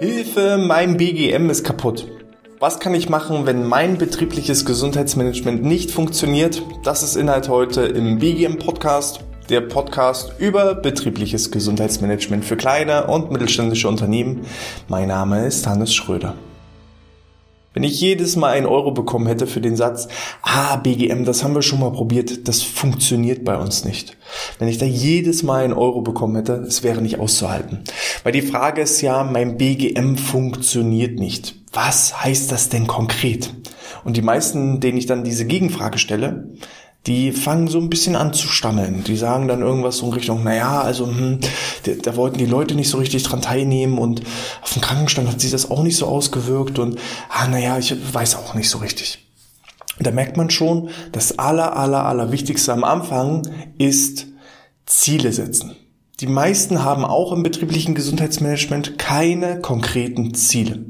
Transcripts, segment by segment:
Hilfe, mein BGM ist kaputt. Was kann ich machen, wenn mein betriebliches Gesundheitsmanagement nicht funktioniert? Das ist Inhalt heute im BGM Podcast, der Podcast über betriebliches Gesundheitsmanagement für kleine und mittelständische Unternehmen. Mein Name ist Hannes Schröder. Wenn ich jedes Mal einen Euro bekommen hätte für den Satz, ah, BGM, das haben wir schon mal probiert, das funktioniert bei uns nicht. Wenn ich da jedes Mal einen Euro bekommen hätte, es wäre nicht auszuhalten. Weil die Frage ist ja, mein BGM funktioniert nicht. Was heißt das denn konkret? Und die meisten, denen ich dann diese Gegenfrage stelle, die fangen so ein bisschen an zu stammeln. Die sagen dann irgendwas so in Richtung, naja, also hm, da, da wollten die Leute nicht so richtig dran teilnehmen und auf dem Krankenstand hat sich das auch nicht so ausgewirkt und ah, naja, ich weiß auch nicht so richtig. Da merkt man schon, das aller, aller, aller Wichtigste am Anfang ist Ziele setzen. Die meisten haben auch im betrieblichen Gesundheitsmanagement keine konkreten Ziele.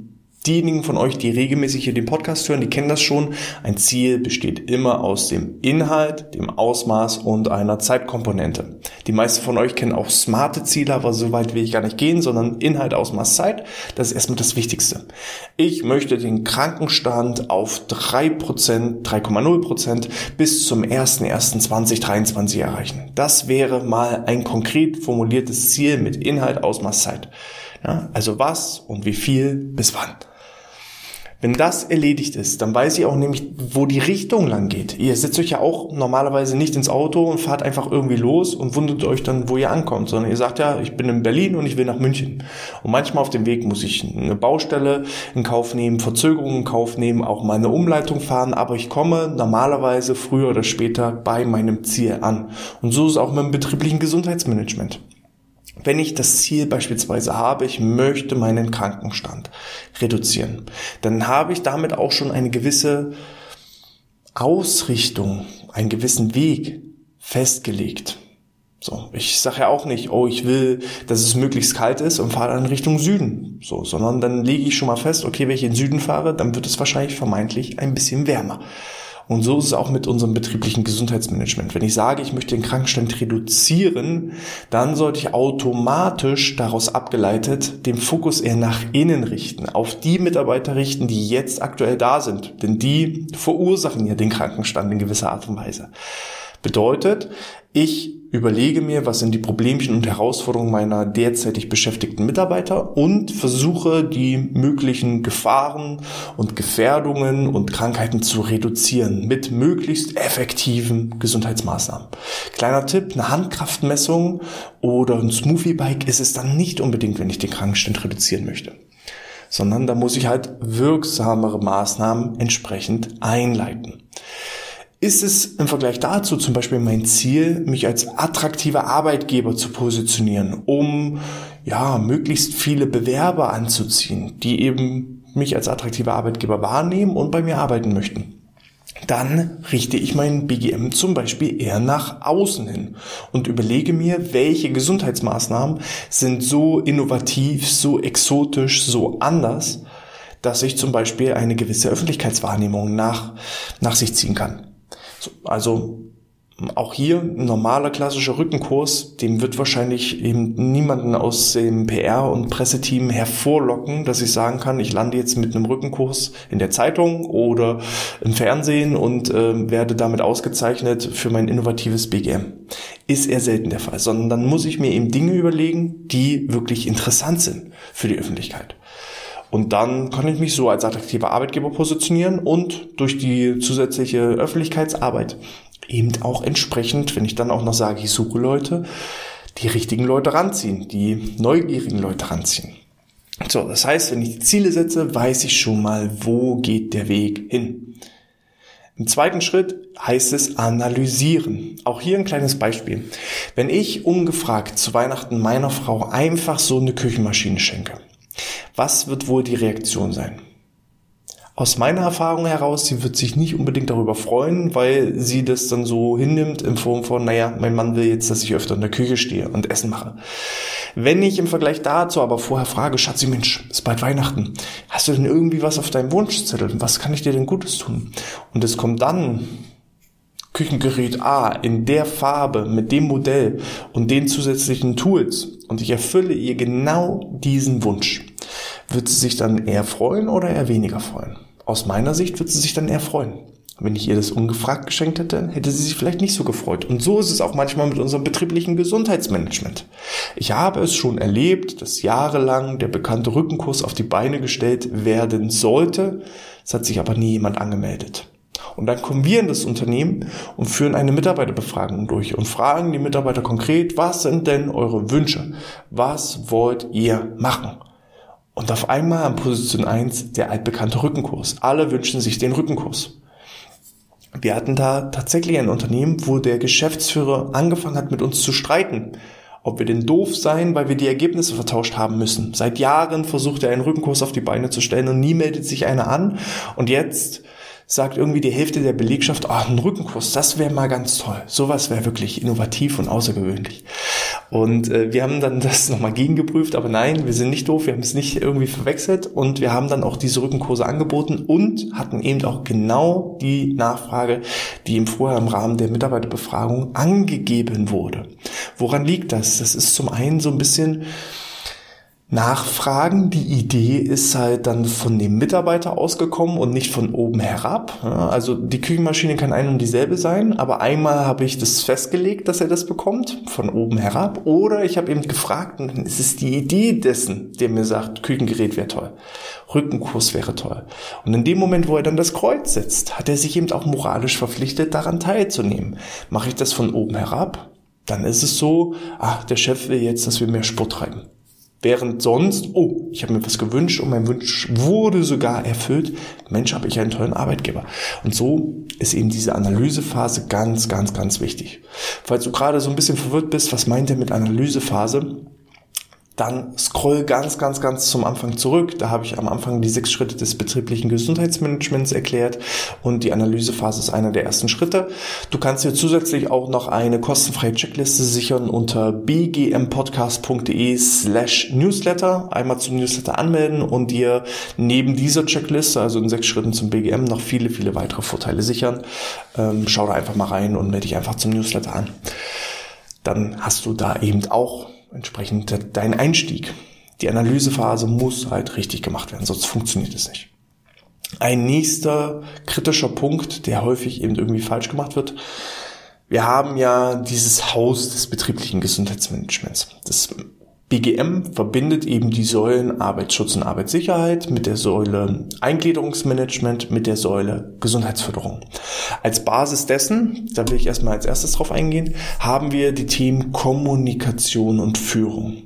Diejenigen von euch, die regelmäßig hier den Podcast hören, die kennen das schon. Ein Ziel besteht immer aus dem Inhalt, dem Ausmaß und einer Zeitkomponente. Die meisten von euch kennen auch smarte Ziele, aber so weit will ich gar nicht gehen, sondern Inhalt, Ausmaß, Zeit. Das ist erstmal das Wichtigste. Ich möchte den Krankenstand auf 3%, 3,0% bis zum 01.01.2023 erreichen. Das wäre mal ein konkret formuliertes Ziel mit Inhalt, Ausmaß, Zeit. Ja, also was und wie viel bis wann. Wenn das erledigt ist, dann weiß ich auch nämlich, wo die Richtung lang geht. Ihr setzt euch ja auch normalerweise nicht ins Auto und fahrt einfach irgendwie los und wundert euch dann, wo ihr ankommt, sondern ihr sagt ja, ich bin in Berlin und ich will nach München. Und manchmal auf dem Weg muss ich eine Baustelle in Kauf nehmen, Verzögerungen in Kauf nehmen, auch mal eine Umleitung fahren, aber ich komme normalerweise früher oder später bei meinem Ziel an. Und so ist es auch mit dem betrieblichen Gesundheitsmanagement. Wenn ich das Ziel beispielsweise habe, ich möchte meinen Krankenstand reduzieren, dann habe ich damit auch schon eine gewisse Ausrichtung, einen gewissen Weg festgelegt. So, ich sage ja auch nicht, oh, ich will, dass es möglichst kalt ist und fahre dann Richtung Süden. So, sondern dann lege ich schon mal fest, okay, wenn ich in den Süden fahre, dann wird es wahrscheinlich vermeintlich ein bisschen wärmer. Und so ist es auch mit unserem betrieblichen Gesundheitsmanagement. Wenn ich sage, ich möchte den Krankenstand reduzieren, dann sollte ich automatisch daraus abgeleitet den Fokus eher nach innen richten, auf die Mitarbeiter richten, die jetzt aktuell da sind. Denn die verursachen ja den Krankenstand in gewisser Art und Weise. Bedeutet, ich überlege mir, was sind die Problemchen und Herausforderungen meiner derzeitig beschäftigten Mitarbeiter und versuche die möglichen Gefahren und Gefährdungen und Krankheiten zu reduzieren mit möglichst effektiven Gesundheitsmaßnahmen. Kleiner Tipp, eine Handkraftmessung oder ein Smoothie Bike ist es dann nicht unbedingt, wenn ich den Krankenstand reduzieren möchte sondern da muss ich halt wirksamere Maßnahmen entsprechend einleiten ist es im Vergleich dazu zum Beispiel mein Ziel, mich als attraktiver Arbeitgeber zu positionieren, um ja möglichst viele Bewerber anzuziehen, die eben mich als attraktiver Arbeitgeber wahrnehmen und bei mir arbeiten möchten. Dann richte ich mein BGM zum Beispiel eher nach außen hin und überlege mir, welche Gesundheitsmaßnahmen sind so innovativ, so exotisch, so anders, dass ich zum Beispiel eine gewisse Öffentlichkeitswahrnehmung nach, nach sich ziehen kann. Also auch hier ein normaler klassischer Rückenkurs, dem wird wahrscheinlich eben niemanden aus dem PR- und Presseteam hervorlocken, dass ich sagen kann, ich lande jetzt mit einem Rückenkurs in der Zeitung oder im Fernsehen und äh, werde damit ausgezeichnet für mein innovatives BGM. Ist eher selten der Fall, sondern dann muss ich mir eben Dinge überlegen, die wirklich interessant sind für die Öffentlichkeit. Und dann kann ich mich so als attraktiver Arbeitgeber positionieren und durch die zusätzliche Öffentlichkeitsarbeit eben auch entsprechend, wenn ich dann auch noch sage, ich suche Leute, die richtigen Leute ranziehen, die neugierigen Leute ranziehen. So, das heißt, wenn ich die Ziele setze, weiß ich schon mal, wo geht der Weg hin. Im zweiten Schritt heißt es analysieren. Auch hier ein kleines Beispiel. Wenn ich ungefragt zu Weihnachten meiner Frau einfach so eine Küchenmaschine schenke, was wird wohl die Reaktion sein? Aus meiner Erfahrung heraus, sie wird sich nicht unbedingt darüber freuen, weil sie das dann so hinnimmt in Form von, naja, mein Mann will jetzt, dass ich öfter in der Küche stehe und Essen mache. Wenn ich im Vergleich dazu aber vorher frage, Schatzi, Mensch, ist bald Weihnachten, hast du denn irgendwie was auf deinem Wunschzettel? Was kann ich dir denn Gutes tun? Und es kommt dann Küchengerät A in der Farbe, mit dem Modell und den zusätzlichen Tools und ich erfülle ihr genau diesen Wunsch Wird sie sich dann eher freuen oder eher weniger freuen? Aus meiner Sicht wird sie sich dann eher freuen. Wenn ich ihr das ungefragt geschenkt hätte, hätte sie sich vielleicht nicht so gefreut. Und so ist es auch manchmal mit unserem betrieblichen Gesundheitsmanagement. Ich habe es schon erlebt, dass jahrelang der bekannte Rückenkurs auf die Beine gestellt werden sollte. Es hat sich aber nie jemand angemeldet. Und dann kommen wir in das Unternehmen und führen eine Mitarbeiterbefragung durch und fragen die Mitarbeiter konkret, was sind denn eure Wünsche? Was wollt ihr machen? Und auf einmal an Position 1 der altbekannte Rückenkurs. Alle wünschen sich den Rückenkurs. Wir hatten da tatsächlich ein Unternehmen, wo der Geschäftsführer angefangen hat, mit uns zu streiten. Ob wir denn doof seien, weil wir die Ergebnisse vertauscht haben müssen. Seit Jahren versucht er einen Rückenkurs auf die Beine zu stellen und nie meldet sich einer an. Und jetzt sagt irgendwie die Hälfte der Belegschaft, ah, ein Rückenkurs, das wäre mal ganz toll. Sowas wäre wirklich innovativ und außergewöhnlich. Und äh, wir haben dann das nochmal gegengeprüft, aber nein, wir sind nicht doof, wir haben es nicht irgendwie verwechselt und wir haben dann auch diese Rückenkurse angeboten und hatten eben auch genau die Nachfrage, die im vorher im Rahmen der Mitarbeiterbefragung angegeben wurde. Woran liegt das? Das ist zum einen so ein bisschen nachfragen. Die Idee ist halt dann von dem Mitarbeiter ausgekommen und nicht von oben herab. Also die Küchenmaschine kann ein und dieselbe sein, aber einmal habe ich das festgelegt, dass er das bekommt, von oben herab. Oder ich habe eben gefragt und dann ist es die Idee dessen, der mir sagt, Küchengerät wäre toll, Rückenkurs wäre toll. Und in dem Moment, wo er dann das Kreuz setzt, hat er sich eben auch moralisch verpflichtet, daran teilzunehmen. Mache ich das von oben herab? Dann ist es so, ach, der Chef will jetzt, dass wir mehr Sport treiben. Während sonst, oh, ich habe mir was gewünscht und mein Wunsch wurde sogar erfüllt. Mensch, habe ich einen tollen Arbeitgeber. Und so ist eben diese Analysephase ganz, ganz, ganz wichtig. Falls du gerade so ein bisschen verwirrt bist, was meint er mit Analysephase? Dann scroll ganz, ganz, ganz zum Anfang zurück. Da habe ich am Anfang die sechs Schritte des betrieblichen Gesundheitsmanagements erklärt und die Analysephase ist einer der ersten Schritte. Du kannst dir zusätzlich auch noch eine kostenfreie Checkliste sichern unter bgmpodcast.de slash newsletter. Einmal zum Newsletter anmelden und dir neben dieser Checkliste, also in sechs Schritten zum BGM, noch viele, viele weitere Vorteile sichern. Ähm, schau da einfach mal rein und melde dich einfach zum Newsletter an. Dann hast du da eben auch entsprechend dein Einstieg. Die Analysephase muss halt richtig gemacht werden, sonst funktioniert es nicht. Ein nächster kritischer Punkt, der häufig eben irgendwie falsch gemacht wird. Wir haben ja dieses Haus des betrieblichen Gesundheitsmanagements. Das BGM verbindet eben die Säulen Arbeitsschutz und Arbeitssicherheit mit der Säule Eingliederungsmanagement, mit der Säule Gesundheitsförderung. Als Basis dessen, da will ich erstmal als erstes drauf eingehen, haben wir die Themen Kommunikation und Führung.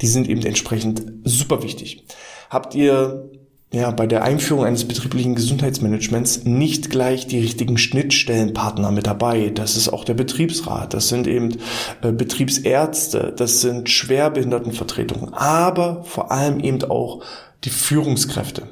Die sind eben entsprechend super wichtig. Habt ihr ja, bei der Einführung eines betrieblichen Gesundheitsmanagements nicht gleich die richtigen Schnittstellenpartner mit dabei. Das ist auch der Betriebsrat, das sind eben äh, Betriebsärzte, das sind Schwerbehindertenvertretungen, aber vor allem eben auch die Führungskräfte.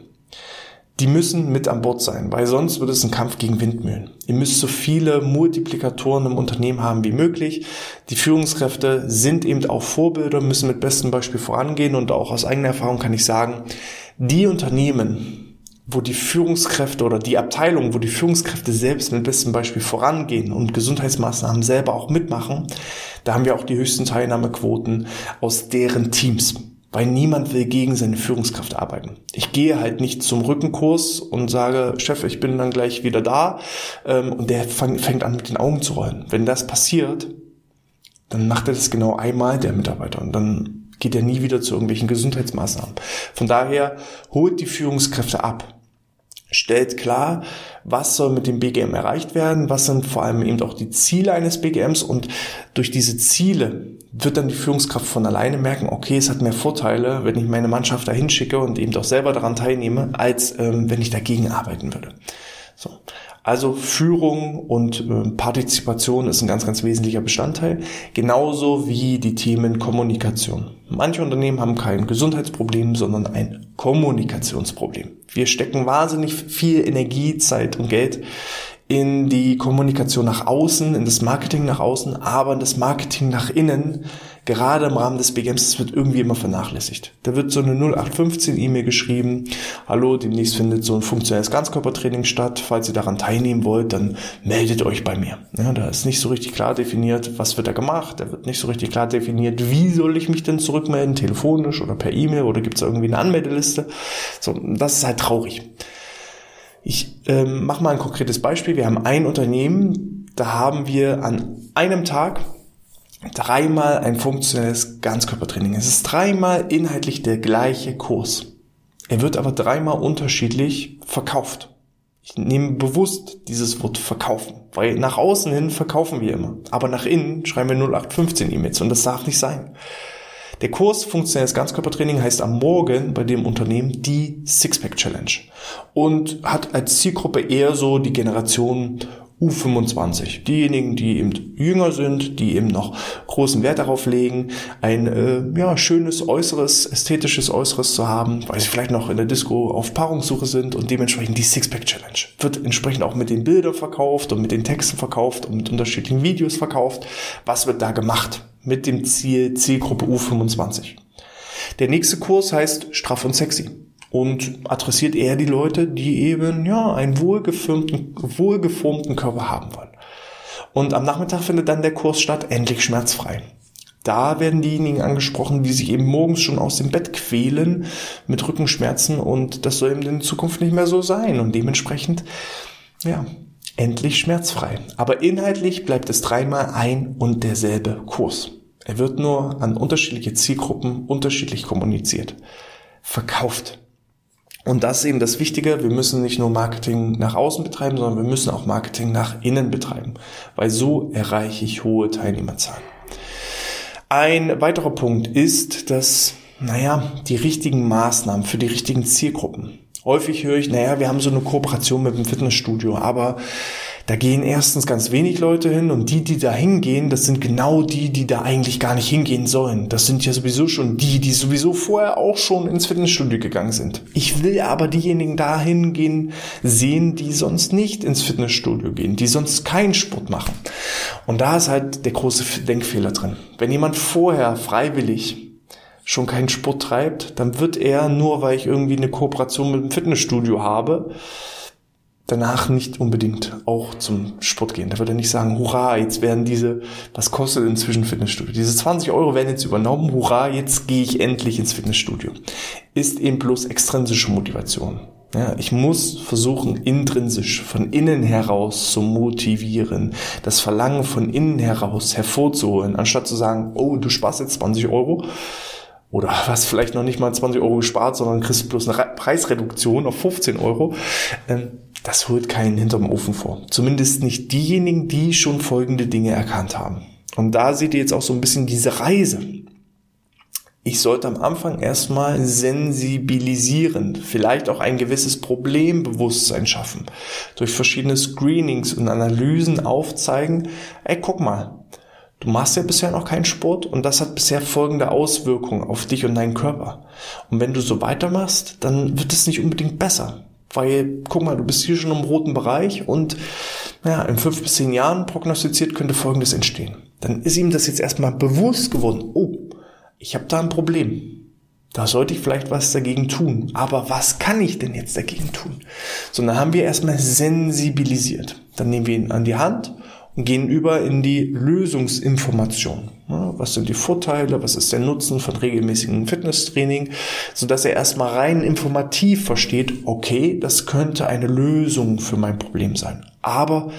Die müssen mit an Bord sein, weil sonst wird es ein Kampf gegen Windmühlen. Ihr müsst so viele Multiplikatoren im Unternehmen haben wie möglich. Die Führungskräfte sind eben auch Vorbilder, müssen mit bestem Beispiel vorangehen und auch aus eigener Erfahrung kann ich sagen, die Unternehmen, wo die Führungskräfte oder die Abteilung, wo die Führungskräfte selbst mit bestem Beispiel vorangehen und Gesundheitsmaßnahmen selber auch mitmachen, da haben wir auch die höchsten Teilnahmequoten aus deren Teams. Weil niemand will gegen seine Führungskraft arbeiten. Ich gehe halt nicht zum Rückenkurs und sage, Chef, ich bin dann gleich wieder da. Ähm, und der fängt an mit den Augen zu rollen. Wenn das passiert, dann macht er das genau einmal, der Mitarbeiter. Und dann geht er nie wieder zu irgendwelchen Gesundheitsmaßnahmen. Von daher holt die Führungskräfte ab. Stellt klar, was soll mit dem BGM erreicht werden, was sind vor allem eben auch die Ziele eines BGMs und durch diese Ziele wird dann die Führungskraft von alleine merken, okay, es hat mehr Vorteile, wenn ich meine Mannschaft dahin schicke und eben auch selber daran teilnehme, als ähm, wenn ich dagegen arbeiten würde. So. Also Führung und äh, Partizipation ist ein ganz, ganz wesentlicher Bestandteil. Genauso wie die Themen Kommunikation. Manche Unternehmen haben kein Gesundheitsproblem, sondern ein Kommunikationsproblem. Wir stecken wahnsinnig viel Energie, Zeit und Geld in die Kommunikation nach außen, in das Marketing nach außen, aber in das Marketing nach innen, gerade im Rahmen des BGMs, das wird irgendwie immer vernachlässigt. Da wird so eine 0815 E-Mail geschrieben, hallo, demnächst findet so ein funktionelles Ganzkörpertraining statt, falls ihr daran teilnehmen wollt, dann meldet euch bei mir. Ja, da ist nicht so richtig klar definiert, was wird da gemacht, da wird nicht so richtig klar definiert, wie soll ich mich denn zurückmelden, telefonisch oder per E-Mail oder gibt es irgendwie eine Anmeldeliste. So, das ist halt traurig. Ich ähm, mache mal ein konkretes Beispiel. Wir haben ein Unternehmen, da haben wir an einem Tag dreimal ein funktionelles Ganzkörpertraining. Es ist dreimal inhaltlich der gleiche Kurs. Er wird aber dreimal unterschiedlich verkauft. Ich nehme bewusst dieses Wort verkaufen, weil nach außen hin verkaufen wir immer. Aber nach innen schreiben wir 0815 E-Mails und das darf nicht sein. Der Kurs Funktionelles Ganzkörpertraining heißt am Morgen bei dem Unternehmen die Sixpack Challenge und hat als Zielgruppe eher so die Generation U25. Diejenigen, die eben jünger sind, die eben noch großen Wert darauf legen, ein äh, ja, schönes äußeres, ästhetisches Äußeres zu haben, weil sie vielleicht noch in der Disco auf Paarungssuche sind und dementsprechend die Sixpack Challenge. Wird entsprechend auch mit den Bildern verkauft und mit den Texten verkauft und mit unterschiedlichen Videos verkauft. Was wird da gemacht? Mit dem Ziel Zielgruppe U25. Der nächste Kurs heißt Straff und Sexy und adressiert eher die Leute, die eben ja einen wohlgeformten, wohlgeformten Körper haben wollen. Und am Nachmittag findet dann der Kurs statt, endlich schmerzfrei. Da werden diejenigen angesprochen, die sich eben morgens schon aus dem Bett quälen mit Rückenschmerzen und das soll eben in Zukunft nicht mehr so sein und dementsprechend, ja, endlich schmerzfrei. Aber inhaltlich bleibt es dreimal ein und derselbe Kurs. Er wird nur an unterschiedliche Zielgruppen unterschiedlich kommuniziert. Verkauft. Und das ist eben das Wichtige. Wir müssen nicht nur Marketing nach außen betreiben, sondern wir müssen auch Marketing nach innen betreiben, weil so erreiche ich hohe Teilnehmerzahlen. Ein weiterer Punkt ist, dass, naja, die richtigen Maßnahmen für die richtigen Zielgruppen. Häufig höre ich, naja, wir haben so eine Kooperation mit dem Fitnessstudio, aber da gehen erstens ganz wenig Leute hin und die, die da hingehen, das sind genau die, die da eigentlich gar nicht hingehen sollen. Das sind ja sowieso schon die, die sowieso vorher auch schon ins Fitnessstudio gegangen sind. Ich will aber diejenigen da hingehen sehen, die sonst nicht ins Fitnessstudio gehen, die sonst keinen Sport machen. Und da ist halt der große Denkfehler drin. Wenn jemand vorher freiwillig schon keinen Sport treibt, dann wird er nur, weil ich irgendwie eine Kooperation mit dem Fitnessstudio habe, danach nicht unbedingt auch zum Sport gehen. Da würde er nicht sagen, hurra, jetzt werden diese, was kostet inzwischen Fitnessstudio? Diese 20 Euro werden jetzt übernommen, hurra, jetzt gehe ich endlich ins Fitnessstudio. Ist eben bloß extrinsische Motivation. Ja, ich muss versuchen, intrinsisch, von innen heraus zu motivieren, das Verlangen von innen heraus hervorzuholen, anstatt zu sagen, oh, du sparst jetzt 20 Euro, oder was vielleicht noch nicht mal 20 Euro gespart, sondern kriegst bloß eine Preisreduktion auf 15 Euro. Ähm, das holt keinen hinterm Ofen vor. Zumindest nicht diejenigen, die schon folgende Dinge erkannt haben. Und da seht ihr jetzt auch so ein bisschen diese Reise. Ich sollte am Anfang erstmal sensibilisieren, vielleicht auch ein gewisses Problembewusstsein schaffen, durch verschiedene Screenings und Analysen aufzeigen, ey, guck mal, du machst ja bisher noch keinen Sport und das hat bisher folgende Auswirkungen auf dich und deinen Körper. Und wenn du so weitermachst, dann wird es nicht unbedingt besser. Weil, guck mal, du bist hier schon im roten Bereich und naja, in fünf bis zehn Jahren prognostiziert könnte Folgendes entstehen. Dann ist ihm das jetzt erstmal bewusst geworden. Oh, ich habe da ein Problem. Da sollte ich vielleicht was dagegen tun. Aber was kann ich denn jetzt dagegen tun? So, dann haben wir erstmal sensibilisiert. Dann nehmen wir ihn an die Hand gehen über in die Lösungsinformation. Was sind die Vorteile? Was ist der Nutzen von regelmäßigem Fitnesstraining? Sodass er erstmal rein informativ versteht, okay, das könnte eine Lösung für mein Problem sein. Aber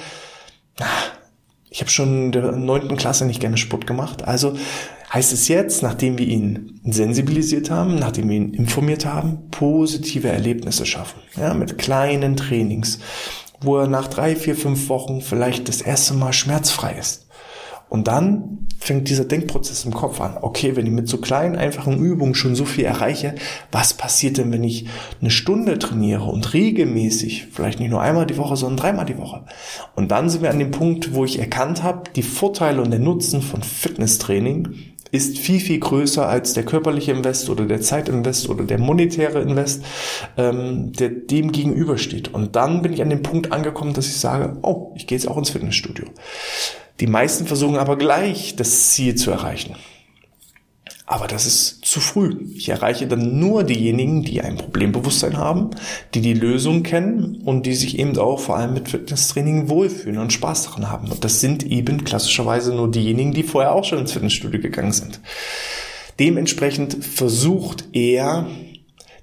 ich habe schon in der neunten Klasse nicht gerne Sport gemacht. Also heißt es jetzt, nachdem wir ihn sensibilisiert haben, nachdem wir ihn informiert haben, positive Erlebnisse schaffen. Ja, mit kleinen Trainings wo er nach drei, vier, fünf Wochen vielleicht das erste Mal schmerzfrei ist. Und dann fängt dieser Denkprozess im Kopf an. Okay, wenn ich mit so kleinen, einfachen Übungen schon so viel erreiche, was passiert denn, wenn ich eine Stunde trainiere und regelmäßig, vielleicht nicht nur einmal die Woche, sondern dreimal die Woche? Und dann sind wir an dem Punkt, wo ich erkannt habe, die Vorteile und der Nutzen von Fitnesstraining ist viel, viel größer als der körperliche Invest oder der Zeitinvest oder der monetäre Invest, ähm, der dem gegenübersteht. Und dann bin ich an dem Punkt angekommen, dass ich sage, oh, ich gehe jetzt auch ins Fitnessstudio. Die meisten versuchen aber gleich das Ziel zu erreichen. Aber das ist zu früh. Ich erreiche dann nur diejenigen, die ein Problembewusstsein haben, die die Lösung kennen und die sich eben auch vor allem mit Fitnesstraining wohlfühlen und Spaß daran haben. Und das sind eben klassischerweise nur diejenigen, die vorher auch schon ins Fitnessstudio gegangen sind. Dementsprechend versucht er,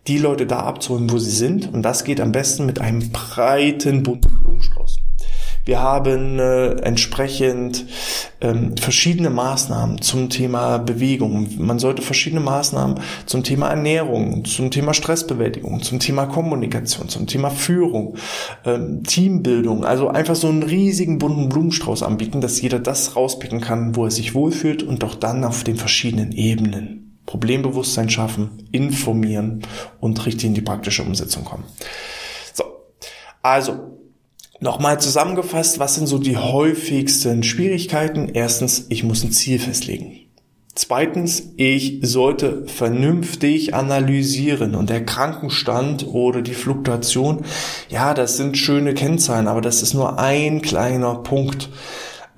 die Leute da abzuholen, wo sie sind. Und das geht am besten mit einem breiten, bunten Blumenstrauß. Wir haben äh, entsprechend ähm, verschiedene Maßnahmen zum Thema Bewegung. Man sollte verschiedene Maßnahmen zum Thema Ernährung, zum Thema Stressbewältigung, zum Thema Kommunikation, zum Thema Führung, ähm, Teambildung, also einfach so einen riesigen bunten Blumenstrauß anbieten, dass jeder das rauspicken kann, wo er sich wohlfühlt und doch dann auf den verschiedenen Ebenen. Problembewusstsein schaffen, informieren und richtig in die praktische Umsetzung kommen. So. Also, Nochmal zusammengefasst, was sind so die häufigsten Schwierigkeiten? Erstens, ich muss ein Ziel festlegen. Zweitens, ich sollte vernünftig analysieren und der Krankenstand oder die Fluktuation, ja, das sind schöne Kennzahlen, aber das ist nur ein kleiner Punkt.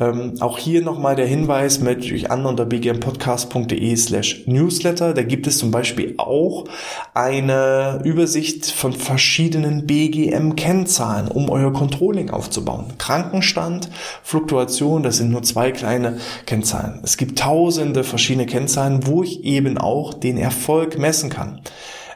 Ähm, auch hier nochmal der Hinweis, meldet euch an unter bgmpodcast.de slash newsletter. Da gibt es zum Beispiel auch eine Übersicht von verschiedenen BGM-Kennzahlen, um euer Controlling aufzubauen. Krankenstand, Fluktuation, das sind nur zwei kleine Kennzahlen. Es gibt tausende verschiedene Kennzahlen, wo ich eben auch den Erfolg messen kann.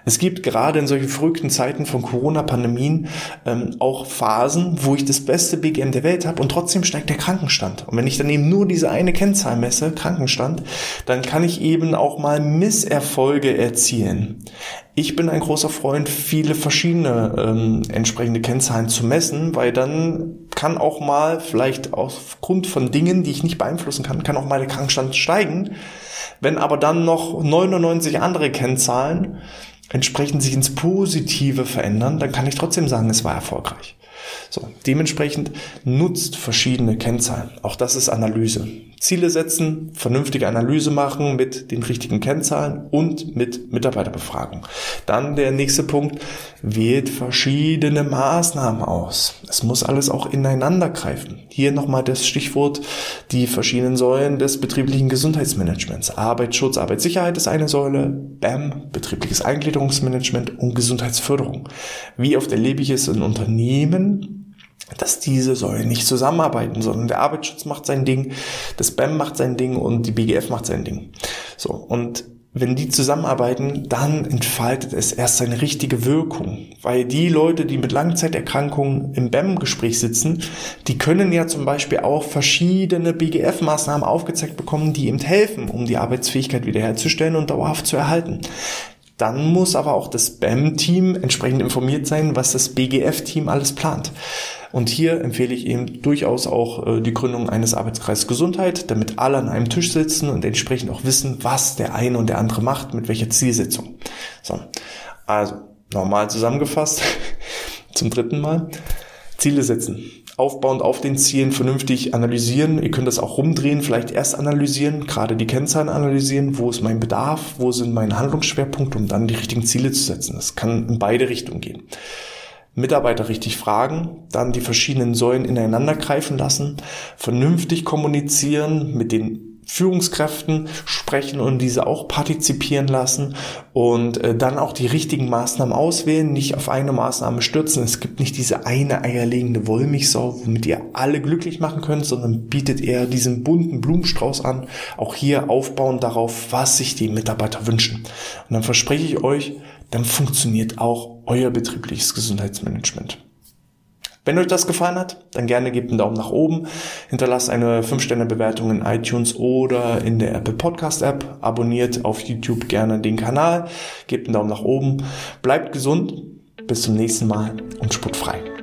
Es gibt gerade in solchen verrückten Zeiten von Corona-Pandemien ähm, auch Phasen, wo ich das beste BGM der Welt habe und trotzdem steigt der Krankenstand. Und wenn ich dann eben nur diese eine Kennzahl messe, Krankenstand, dann kann ich eben auch mal Misserfolge erzielen. Ich bin ein großer Freund, viele verschiedene ähm, entsprechende Kennzahlen zu messen, weil dann kann auch mal vielleicht aufgrund von Dingen, die ich nicht beeinflussen kann, kann auch mal der Krankenstand steigen. Wenn aber dann noch 99 andere Kennzahlen entsprechend sich ins Positive verändern, dann kann ich trotzdem sagen, es war erfolgreich. So, dementsprechend nutzt verschiedene Kennzahlen. Auch das ist Analyse. Ziele setzen, vernünftige Analyse machen mit den richtigen Kennzahlen und mit Mitarbeiterbefragung. Dann der nächste Punkt, wählt verschiedene Maßnahmen aus. Es muss alles auch ineinander greifen. Hier nochmal das Stichwort, die verschiedenen Säulen des betrieblichen Gesundheitsmanagements. Arbeitsschutz, Arbeitssicherheit ist eine Säule, BAM, betriebliches Eingliederungsmanagement und Gesundheitsförderung. Wie oft erlebe ich es in Unternehmen, dass diese Säulen nicht zusammenarbeiten, sondern der Arbeitsschutz macht sein Ding, das BAM macht sein Ding und die BGF macht sein Ding. So. Und wenn die zusammenarbeiten, dann entfaltet es erst seine richtige Wirkung. Weil die Leute, die mit Langzeiterkrankungen im BEM-Gespräch sitzen, die können ja zum Beispiel auch verschiedene BGF-Maßnahmen aufgezeigt bekommen, die ihm helfen, um die Arbeitsfähigkeit wiederherzustellen und dauerhaft zu erhalten. Dann muss aber auch das BAM-Team entsprechend informiert sein, was das BGF-Team alles plant. Und hier empfehle ich eben durchaus auch äh, die Gründung eines Arbeitskreises Gesundheit, damit alle an einem Tisch sitzen und entsprechend auch wissen, was der eine und der andere macht, mit welcher Zielsetzung. So, also nochmal zusammengefasst, zum dritten Mal, Ziele setzen aufbauend auf den Zielen vernünftig analysieren. Ihr könnt das auch rumdrehen, vielleicht erst analysieren, gerade die Kennzahlen analysieren, wo ist mein Bedarf, wo sind meine Handlungsschwerpunkte, um dann die richtigen Ziele zu setzen. Das kann in beide Richtungen gehen. Mitarbeiter richtig fragen, dann die verschiedenen Säulen ineinander greifen lassen, vernünftig kommunizieren mit den Führungskräften sprechen und diese auch partizipieren lassen und äh, dann auch die richtigen Maßnahmen auswählen, nicht auf eine Maßnahme stürzen. Es gibt nicht diese eine eierlegende Wollmilchsau, womit ihr alle glücklich machen könnt, sondern bietet eher diesen bunten Blumenstrauß an. Auch hier aufbauen darauf, was sich die Mitarbeiter wünschen. Und dann verspreche ich euch, dann funktioniert auch euer betriebliches Gesundheitsmanagement. Wenn euch das gefallen hat, dann gerne gebt einen Daumen nach oben, hinterlasst eine 5-Sterne-Bewertung in iTunes oder in der Apple Podcast App, abonniert auf YouTube gerne den Kanal, gebt einen Daumen nach oben, bleibt gesund, bis zum nächsten Mal und sportfrei.